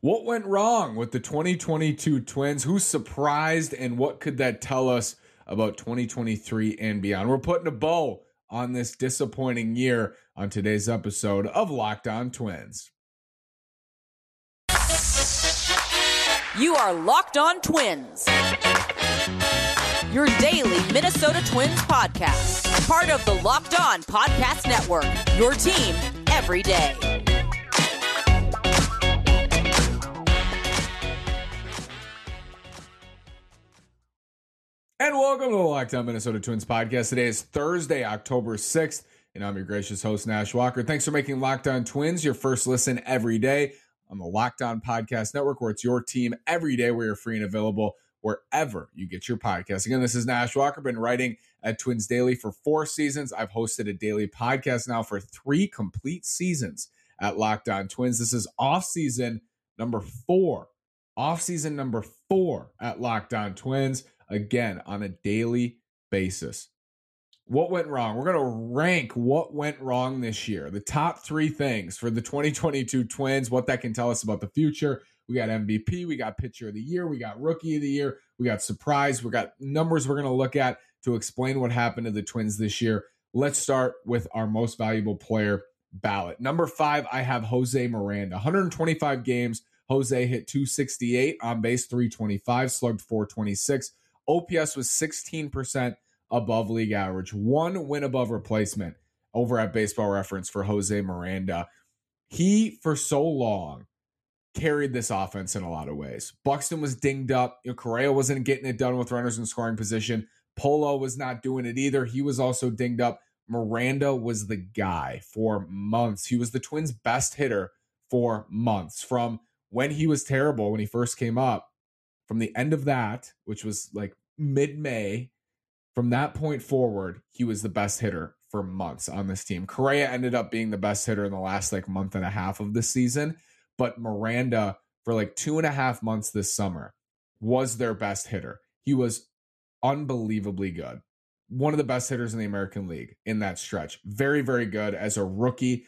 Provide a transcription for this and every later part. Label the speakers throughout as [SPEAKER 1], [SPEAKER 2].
[SPEAKER 1] What went wrong with the 2022 Twins? Who's surprised, and what could that tell us about 2023 and beyond? We're putting a bow on this disappointing year on today's episode of Locked On Twins.
[SPEAKER 2] You are Locked On Twins, your daily Minnesota Twins podcast, part of the Locked On Podcast Network, your team every day.
[SPEAKER 1] And welcome to the Locked On Minnesota Twins podcast. Today is Thursday, October 6th, and I'm your gracious host, Nash Walker. Thanks for making Locked On Twins your first listen every day on the Locked On Podcast Network, where it's your team every day, where you're free and available wherever you get your podcast. Again, this is Nash Walker. Been writing at Twins Daily for four seasons. I've hosted a daily podcast now for three complete seasons at Locked On Twins. This is off season number four. Off season number four at Locked On Twins again on a daily basis. What went wrong? We're going to rank what went wrong this year. The top three things for the 2022 Twins, what that can tell us about the future. We got MVP, we got pitcher of the year, we got rookie of the year, we got surprise, we got numbers we're going to look at to explain what happened to the Twins this year. Let's start with our most valuable player ballot. Number five, I have Jose Miranda. 125 games. Jose hit 268 on base, 325, slugged 426 OPS was 16% above league average, one win above replacement over at baseball reference for Jose Miranda. He, for so long, carried this offense in a lot of ways. Buxton was dinged up. You know, Correa wasn't getting it done with runners in scoring position. Polo was not doing it either. He was also dinged up. Miranda was the guy for months. He was the Twins' best hitter for months from when he was terrible when he first came up from the end of that, which was like mid May, from that point forward, he was the best hitter for months on this team. Correa ended up being the best hitter in the last like month and a half of the season, but Miranda for like two and a half months this summer was their best hitter. He was unbelievably good. One of the best hitters in the American League in that stretch. Very, very good as a rookie.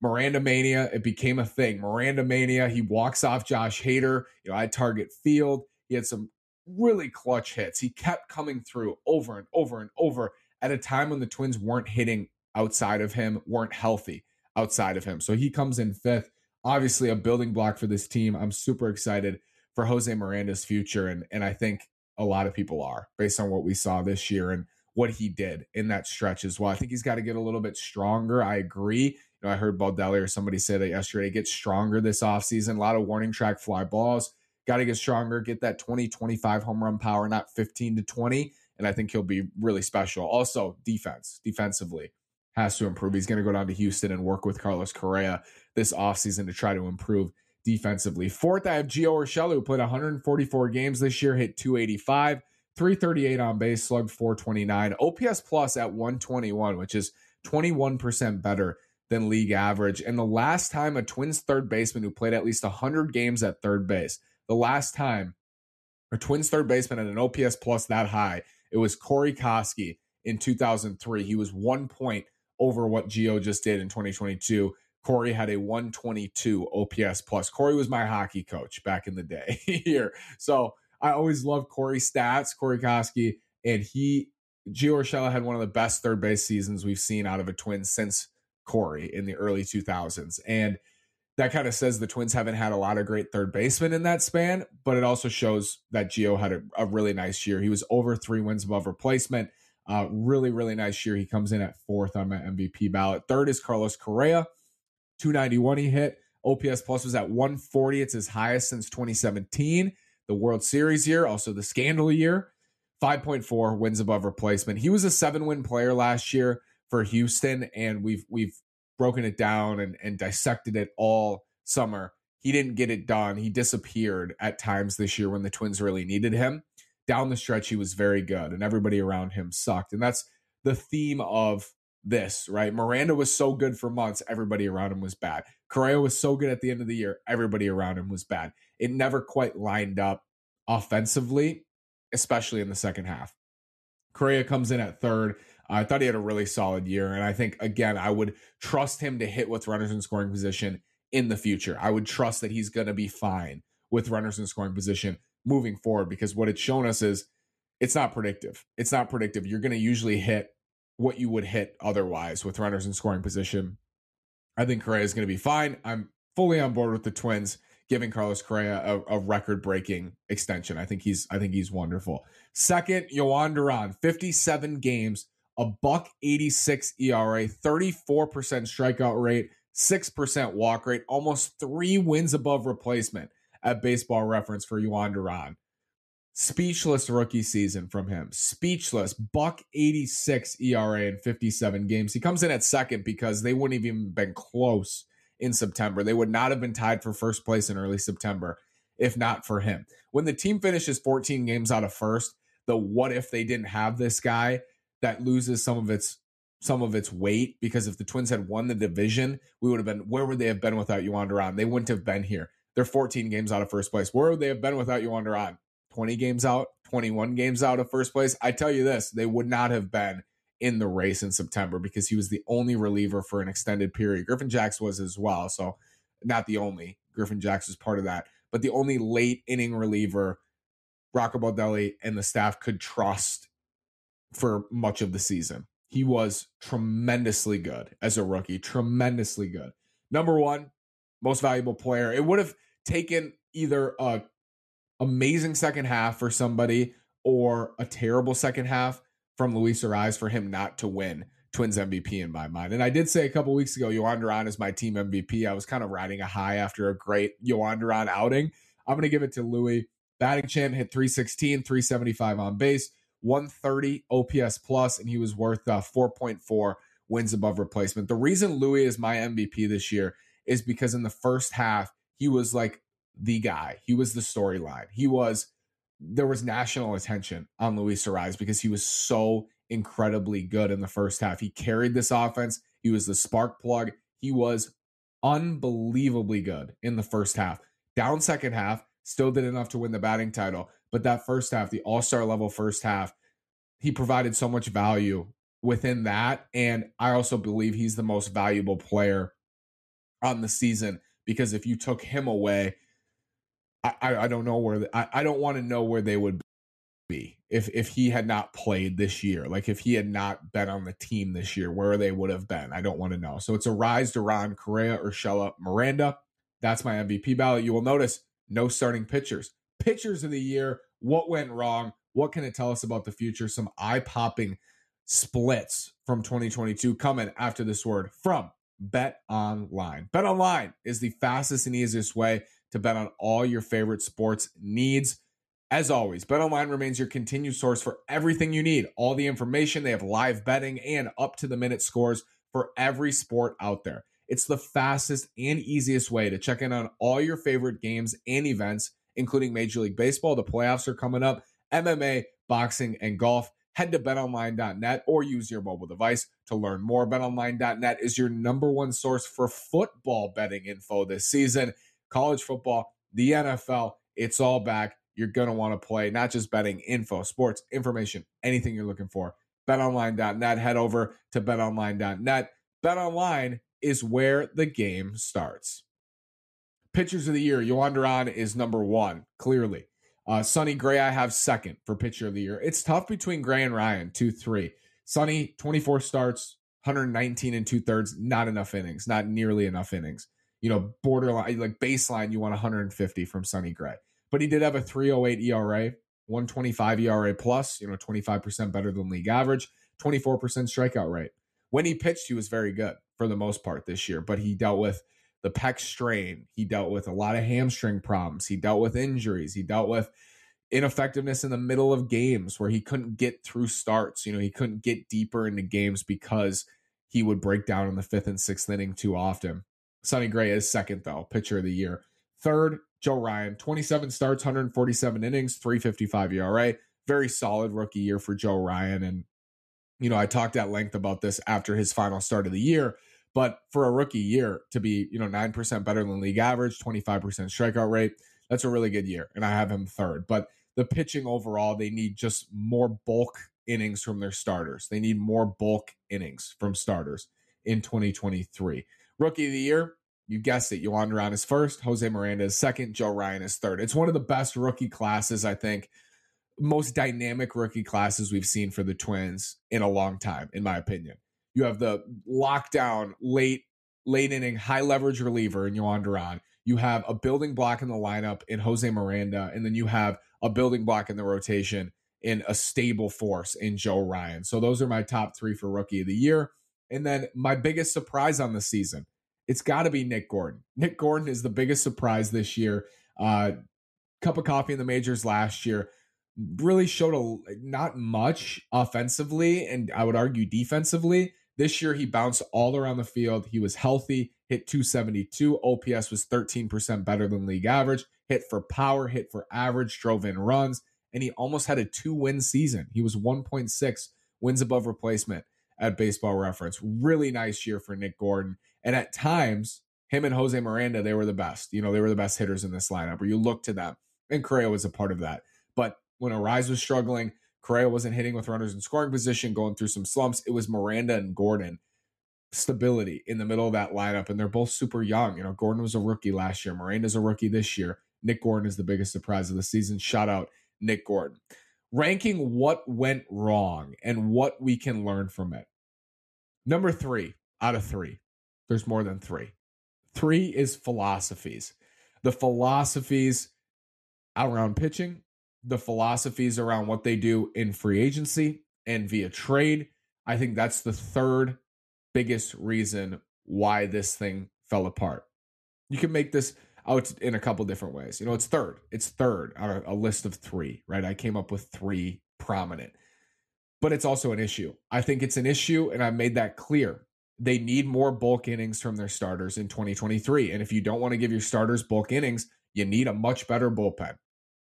[SPEAKER 1] Miranda Mania, it became a thing. Miranda Mania, he walks off Josh Hader. You know, I target field. He had some really clutch hits. He kept coming through over and over and over at a time when the Twins weren't hitting outside of him, weren't healthy outside of him. So he comes in fifth. Obviously, a building block for this team. I'm super excited for Jose Miranda's future. And, and I think a lot of people are based on what we saw this year and what he did in that stretch as well. I think he's got to get a little bit stronger. I agree. You know, I heard Baldelli or somebody say that yesterday, get stronger this offseason. A lot of warning track fly balls got to get stronger, get that 20, 25 home run power, not 15 to 20. And I think he'll be really special. Also, defense, defensively has to improve. He's going to go down to Houston and work with Carlos Correa this offseason to try to improve defensively. Fourth, I have Gio Urshela, who played 144 games this year, hit 285, 338 on base, slugged 429, OPS plus at 121, which is 21% better than league average. And the last time a Twins third baseman who played at least 100 games at third base the last time a Twins third baseman had an OPS plus that high, it was Corey Koskie in 2003. He was one point over what Gio just did in 2022. Corey had a 122 OPS plus. Corey was my hockey coach back in the day here. So I always loved Corey's stats, Corey Koskie, and he, Gio Urshela had one of the best third base seasons we've seen out of a twin since Corey in the early 2000s. And that kind of says the Twins haven't had a lot of great third basemen in that span, but it also shows that Gio had a, a really nice year. He was over three wins above replacement. Uh, really, really nice year. He comes in at fourth on my MVP ballot. Third is Carlos Correa, 291 he hit. OPS plus was at 140. It's his highest since 2017, the World Series year, also the scandal year. 5.4 wins above replacement. He was a seven win player last year for Houston, and we've we've broken it down and, and dissected it all summer. He didn't get it done. He disappeared at times this year when the Twins really needed him. Down the stretch, he was very good, and everybody around him sucked. And that's the theme of this, right? Miranda was so good for months, everybody around him was bad. Correa was so good at the end of the year, everybody around him was bad. It never quite lined up offensively, especially in the second half. Correa comes in at third. I thought he had a really solid year. And I think, again, I would trust him to hit with runners in scoring position in the future. I would trust that he's going to be fine with runners in scoring position moving forward because what it's shown us is it's not predictive. It's not predictive. You're going to usually hit what you would hit otherwise with runners in scoring position. I think Correa is going to be fine. I'm fully on board with the Twins giving Carlos Correa a, a record breaking extension. I think he's I think he's wonderful. Second, Jhoan Duran, 57 games, a buck 86 ERA, 34% strikeout rate, 6% walk rate, almost three wins above replacement at baseball reference for Jhoan Duran. Speechless rookie season from him. Speechless. Buck 86 ERA in 57 games. He comes in at second because they wouldn't have even been close in September. They would not have been tied for first place in early September if not for him. When the team finishes 14 games out of first, the what if they didn't have this guy that loses some of its some of its weight because if the Twins had won the division, we would have been where would they have been without Jhoan Duran? They wouldn't have been here. They're 14 games out of first place. Where would they have been without Jhoan Duran? 20 games out, 21 games out of first place. I tell you this, they would not have been in the race in September because he was the only reliever for an extended period. Griffin Jax was as well. So not the only. Griffin Jax was part of that. But the only late inning reliever Rocco Baldelli and the staff could trust for much of the season. He was tremendously good as a rookie, tremendously good. Number one, most valuable player. It would have taken either a amazing second half for somebody or a terrible second half from Luis Arraez for him not to win Twins MVP in my mind. And I did say a couple weeks ago, Jhoan Duran is my team MVP. I was kind of riding a high after a great Jhoan Duran outing. I'm going to give it to Louis. Batting champ hit 316, 375 on base, 130 OPS plus, and he was worth uh, 4.4 wins above replacement. The reason Louis is my MVP this year is because in the first half, he was like the guy. He was the storyline. He was there was national attention on Luis Arraez because he was so incredibly good in the first half. He carried this offense. He was the spark plug. He was unbelievably good in the first half. Down second half, still did enough to win the batting title. But that first half, the all star level first half, he provided so much value within that. And I also believe he's the most valuable player on the season because if you took him away, I, I don't know where the, I, I don't want to know where they would be if if he had not played this year. Like if he had not been on the team this year, where they would have been. I don't want to know. So it's Arraez, Duran, Correa, Urshela, Miranda. That's my MVP ballot. You will notice no starting pitchers. Pitchers of the year. What went wrong? What can it tell us about the future? Some eye popping splits from 2022 coming after this word from Bet Online. Bet Online is the fastest and easiest way to bet on all your favorite sports needs. As always, BetOnline remains your continued source for everything you need. All the information, they have live betting and up to the minute scores for every sport out there. It's the fastest and easiest way to check in on all your favorite games and events, including Major League Baseball. The playoffs are coming up, MMA, boxing, and golf. Head to betonline.net or use your mobile device to learn more. BetOnline.net is your number one source for football betting info this season college football, the NFL, it's all back. You're going to want to play, not just betting, info, sports, information, anything you're looking for. BetOnline.net. Head over to BetOnline.net. BetOnline is where the game starts. Pitchers of the year, Jhoan Duran is number one, clearly. Uh, Sonny Gray, I have second for pitcher of the year. It's tough between Gray and Ryan, 2 3. Sonny, 24 starts, 119 and two thirds, not enough innings, not nearly enough innings you know, borderline, like baseline, you want 150 from Sonny Gray. But he did have a 308 ERA, 125 ERA plus, you know, 25% better than league average, 24% strikeout rate. When he pitched, he was very good for the most part this year, but he dealt with the pec strain. He dealt with a lot of hamstring problems. He dealt with injuries. He dealt with ineffectiveness in the middle of games where he couldn't get through starts. You know, he couldn't get deeper into games because he would break down in the fifth and sixth inning too often. Sonny Gray is second, though, pitcher of the year. Third, Joe Ryan, 27 starts, 147 innings, 355 ERA. Very solid rookie year for Joe Ryan. And, you know, I talked at length about this after his final start of the year. But for a rookie year to be, you know, 9% better than league average, 25% strikeout rate, that's a really good year. And I have him third. But the pitching overall, they need just more bulk innings from their starters. They need more bulk innings from starters in 2023. Rookie of the year, You guessed it. Jhoan Duran is first, Jose Miranda is second, Joe Ryan is third. It's one of the best rookie classes, I think, most dynamic rookie classes we've seen for the Twins in a long time, in my opinion. You have the lockdown, late, late inning, high leverage reliever in Jhoan Duran. You have a building block in the lineup in Jose Miranda, and then you have a building block in the rotation in a stable force in Joe Ryan. So those are my top three for rookie of the year. And then my biggest surprise on the season, it's got to be Nick Gordon. Nick Gordon is the biggest surprise this year. Uh, cup of coffee in the majors last year really showed a not much offensively and I would argue defensively. This year he bounced all around the field. He was healthy, hit 272. OPS was 13% better than league average. Hit for power, hit for average, drove in runs, and he almost had a two win season. He was 1.6 wins above replacement at baseball reference. Really nice year for Nick Gordon. And at times, him and Jose Miranda, they were the best. You know, they were the best hitters in this lineup, where you look to them. And Correa was a part of that. But when Arraez was struggling, Correa wasn't hitting with runners in scoring position, going through some slumps. It was Miranda and Gordon stability in the middle of that lineup, and they're both super young. You know, Gordon was a rookie last year. Miranda's a rookie this year. Nick Gordon is the biggest surprise of the season. Shout out Nick Gordon. Ranking what went wrong and what we can learn from it. Number three out of three. There's more than three. Three is philosophies. The philosophies around pitching, the philosophies around what they do in free agency and via trade. I think that's the third biggest reason why this thing fell apart. You can make this out in a couple different ways. You know, it's third. It's third on a, list of three, right? I came up with three prominent, but it's also an issue. I think it's an issue, and I made that clear. They need more bulk innings from their starters in 2023. And if you don't want to give your starters bulk innings, you need a much better bullpen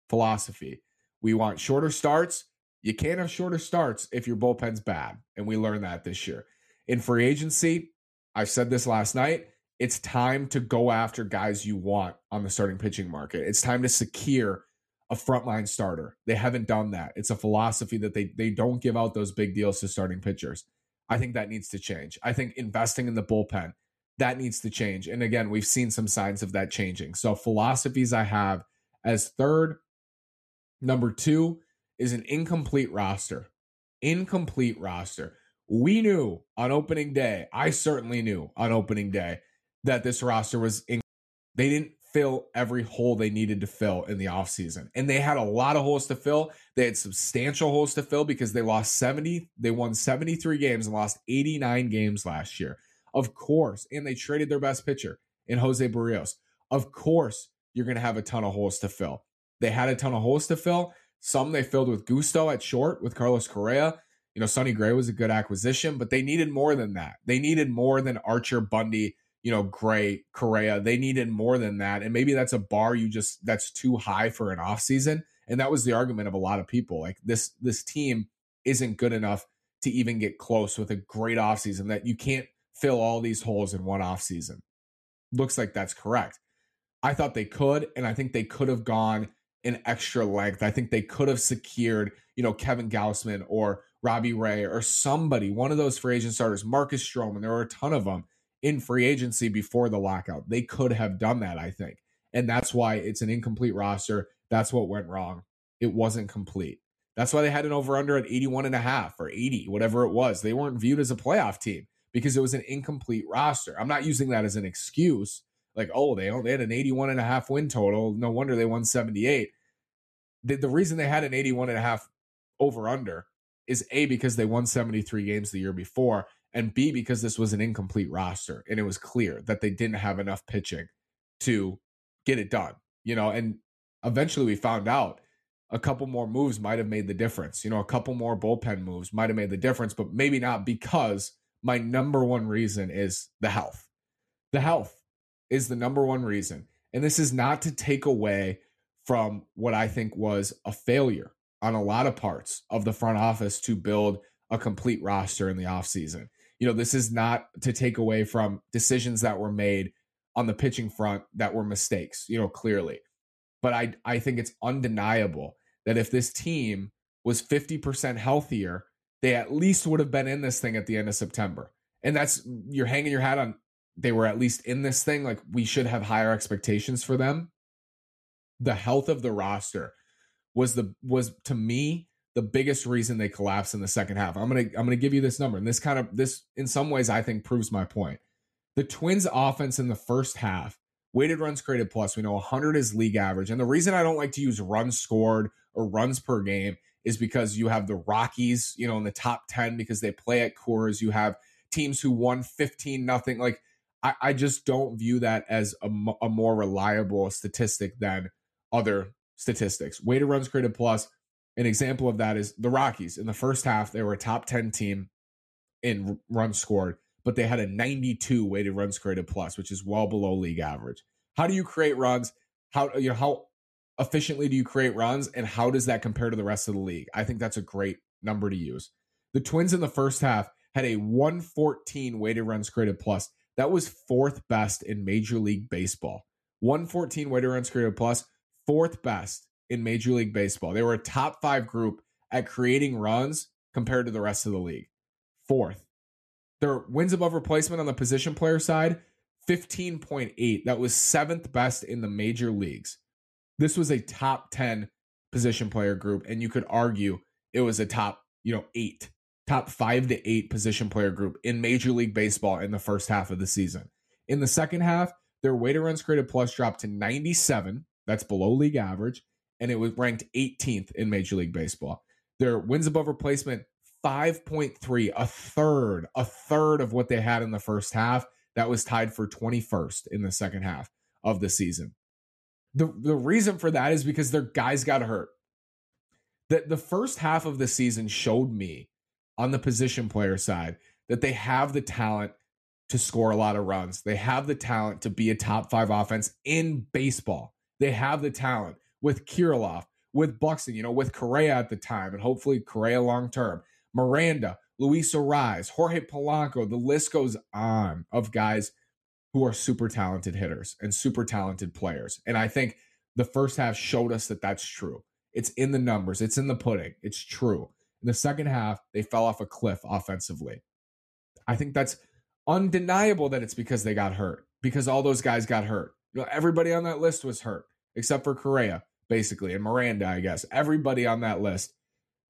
[SPEAKER 1] philosophy. We want shorter starts. You can't have shorter starts if your bullpen's bad. And we learned that this year. In free agency, I said this last night. It's time to go after guys you want on the starting pitching market. It's time to secure a frontline starter. They haven't done that. It's a philosophy that they they don't give out those big deals to starting pitchers. I think that needs to change. I think investing in the bullpen that needs to change. And again, we've seen some signs of that changing. So philosophies I have as third, Number two is an incomplete roster. Incomplete roster. We knew on opening day, I certainly knew on opening day that this roster was in. They didn't fill every hole they needed to fill in the offseason. And they had a lot of holes to fill. They had substantial holes to fill because they lost 70, they won 73 games and lost 89 games last year. Of course. And they traded their best pitcher in Jose Berrios. Of course, you're going to have a ton of holes to fill. They had a ton of holes to fill. Some they filled with gusto at short with Carlos Correa. You know, Sonny Gray was a good acquisition, but they needed more than that. They needed more than Archer, Bundy, you know, Gray, Correa. They needed more than that. And maybe that's a bar you just that's too high for an offseason. And that was the argument of a lot of people. Like this, this team isn't good enough to even get close with a great offseason that you can't fill all these holes in one offseason. Looks like that's correct. I thought they could, and I think they could have gone an extra length. I think they could have secured, you know, Kevin Gausman or Robbie Ray or somebody, one of those free agent starters, Marcus Stroman. There were a ton of them in free agency before the lockout. They could have done that, I think. And that's why it's an incomplete roster. That's what went wrong. It wasn't complete. That's why they had an over under at 81 and a half or 80, whatever it was. They weren't viewed as a playoff team because it was an incomplete roster. I'm not using that as an excuse. Like, oh, they, they had an 81 and a half win total. No wonder they won 78 the, the reason they had an 81 and a half over under is A, because they won 73 games the year before, and B, because this was an incomplete roster. And it was clear that they didn't have enough pitching to get it done, you know, and eventually we found out a couple more moves might have made the difference. You know, a couple more bullpen moves might have made the difference, but maybe not because my number one reason is the health. The health is the number one reason. And this is not to take away from what I think was a failure on a lot of parts of the front office to build a complete roster in the offseason. You know, this is not to take away from decisions that were made on the pitching front that were mistakes, you know, clearly. But I I think it's undeniable that if this team was 50% healthier, they at least would have been in this thing at the end of September. And that's you're hanging your hat on they were at least in this thing. Like we should have higher expectations for them. The health of the roster was the was to me the biggest reason they collapsed in the second half. I'm gonna I'm gonna give you this number, and this kind of this in some ways I think proves my point. The Twins offense in the first half, weighted runs created plus, we know 100 is league average. And the reason I don't like to use runs scored or runs per game is because you have the Rockies, you know, in the top 10 because they play at Coors. You have teams who won 15 nothing. Like I, I just don't view that as a, a more reliable statistic than other statistics. Weighted runs created plus. An example of that is the Rockies. In the first half, they were a top 10 team in runs scored, but they had a 92 weighted runs created plus, which is well below league average. How do you create runs? How you know how efficiently do you create runs and how does that compare to the rest of the league? I think that's a great number to use. The Twins in the first half had a 114 weighted runs created plus. That was fourth best in Major League Baseball. 114 weighted runs created plus, fourth best in Major League Baseball. They were a top five group at creating runs compared to the rest of the league. Fourth. Their wins above replacement on the position player side, 15.8. That was seventh best in the major leagues. This was a top 10 position player group, and you could argue it was a top, you know, eight, top five to eight position player group in Major League Baseball in the first half of the season. In the second half, their weighted runs created plus dropped to 97. That's below league average. And it was ranked 18th in Major League Baseball. Their wins above replacement, 5.3, a third, a third of what they had in the first half. That was tied for 21st in the second half of the season. The the reason for that is because their guys got hurt. That the first half of the season showed me on the position player side that they have the talent to score a lot of runs. They have the talent to be a top five offense in baseball. They have the talent with Kirilloff, with Buxton, you know, with Correa at the time, and hopefully Correa long term. Miranda, Luis Arraez, Jorge Polanco, the list goes on of guys who are super talented hitters and super talented players. And I think the first half showed us that that's true. It's in the numbers, it's in the pudding. It's true. In the second half, they fell off a cliff offensively. I think that's undeniable that it's because they got hurt, because all those guys got hurt. You know, everybody on that list was hurt except for Correa, basically, and Miranda, I guess. Everybody on that list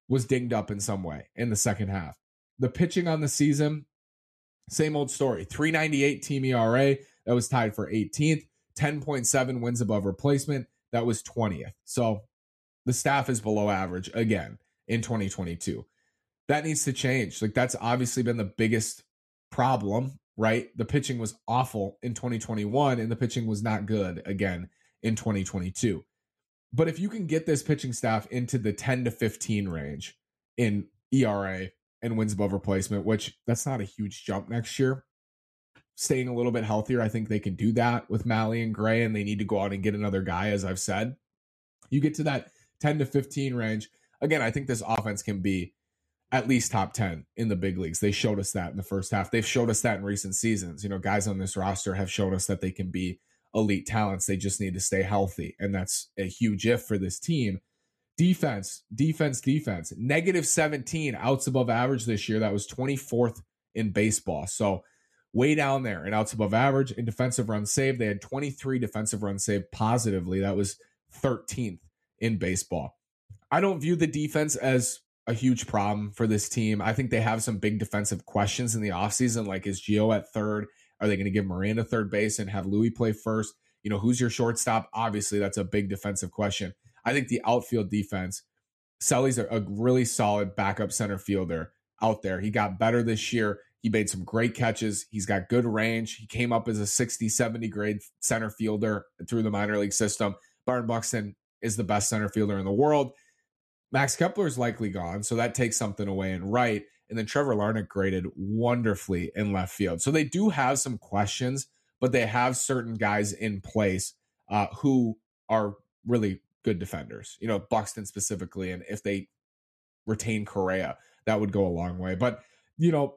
[SPEAKER 1] was dinged up in some way in the second half. The pitching on the season, same old story. 398 team ERA, that was tied for 18th. 10.7 wins above replacement, that was 20th. So the staff is below average again in 2022. That needs to change. Like that's obviously been the biggest problem, right? The pitching was awful in 2021 and the pitching was not good again in 2022. But if you can get this pitching staff into the 10 to 15 range in ERA and wins above replacement, which that's not a huge jump next year. Staying a little bit healthier, I think they can do that with Mahle and Gray, and they need to go out and get another guy, as I've said. You get to that 10 to 15 range. Again, I think this offense can be at least top 10 in the big leagues. They showed us that in the first half. They've showed us that in recent seasons. You know, guys on this roster have shown us that they can be elite talents. They just need to stay healthy. And that's a huge if for this team. Defense, defense, defense. Negative 17 outs above average this year. That was 24th in baseball. So way down there and outs above average in defensive runs saved. They had 23 defensive runs saved positively. That was 13th in baseball. I don't view the defense as a huge problem for this team. I think they have some big defensive questions in the offseason, like is Gio at third? Are they going to give Miranda third base and have Louis play first? You know, who's your shortstop? Obviously, that's a big defensive question. I think the outfield defense, Selly's a, a really solid backup center fielder out there. He got better this year. He made some great catches. He's got good range. He came up as a 60, 70 grade center fielder through the minor league system. Byron Buxton is the best center fielder in the world. Max Kepler is likely gone, so that takes something away and right. And then Trevor Larnach graded wonderfully in left field. So they do have some questions, but they have certain guys in place uh, who are really good defenders. You know, Buxton specifically, and if they retain Correa, that would go a long way. But you know,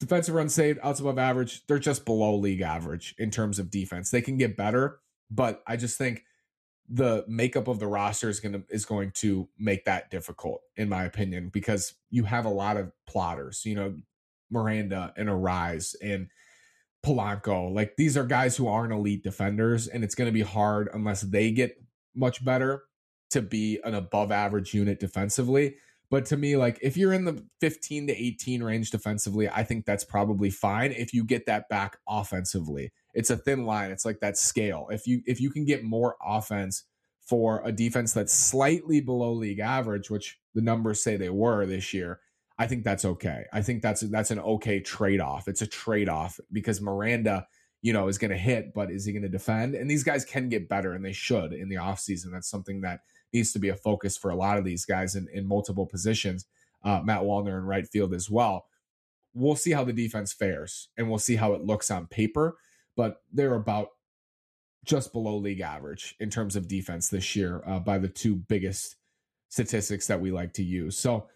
[SPEAKER 1] defensive run saved, outs above average, they're just below league average in terms of defense. They can get better, but I just think the makeup of the roster is going to is going to make that difficult in my opinion because you have a lot of plotters you know miranda and Arraez and Polanco. Like these are guys who aren't elite defenders, and it's going to be hard unless they get much better to be an above average unit defensively. But to me, like if you're in the 15 to 18 range defensively, I think that's probably fine if you get that back offensively. It's a thin line. It's like that scale. If you if you can get more offense for a defense that's slightly below league average, which the numbers say they were this year, I think that's okay. I think that's that's an okay trade-off. It's a trade-off because Miranda, you know, is going to hit, but is he going to defend? And these guys can get better and they should in the offseason. That's something that needs to be a focus for a lot of these guys in, in multiple positions. Uh, Matt Wallner in right field as well. We'll see how the defense fares and we'll see how it looks on paper, but they're about just below league average in terms of defense this year uh, by the two biggest statistics that we like to use. So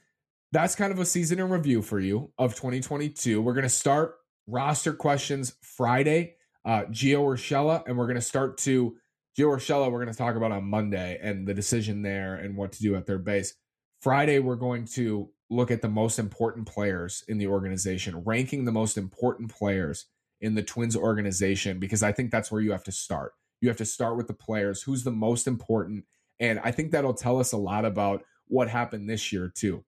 [SPEAKER 1] that's kind of a season in review for you of 2022. We're going to start roster questions Friday, uh, Gio Urshela, and we're going to start to Gio Urshela, we're going to talk about on Monday and the decision there and what to do at their base. Friday, we're going to look at the most important players in the organization, ranking the most important players in the Twins organization, because I think that's where you have to start. You have to start with the players, who's the most important. And I think that'll tell us a lot about what happened this year, too.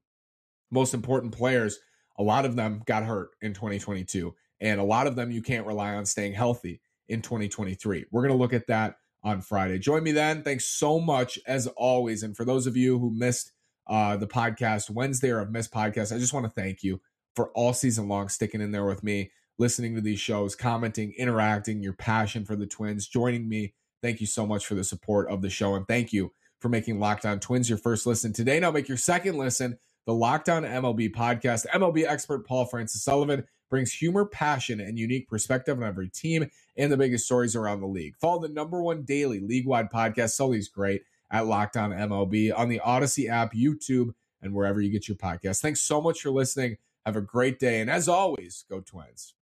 [SPEAKER 1] Most important players, a lot of them got hurt in 2022, and a lot of them you can't rely on staying healthy in 2023. We're going to look at that on Friday. Join me then. Thanks so much as always. And for those of you who missed uh, the podcast Wednesday or have missed podcast, I just want to thank you for all season long sticking in there with me, listening to these shows, commenting, interacting, your passion for the Twins, joining me. Thank you so much for the support of the show. And thank you for making Locked On Twins your first listen today. Now make your second listen, the Locked On MLB podcast. MLB expert Paul Francis Sullivan brings humor, passion, and unique perspective on every team and the biggest stories around the league. Follow the number one daily league wide podcast, Sully's Great, at Locked On MLB on the Odyssey app, YouTube, and wherever you get your podcasts. Thanks so much for listening. Have a great day. And as always, go Twins.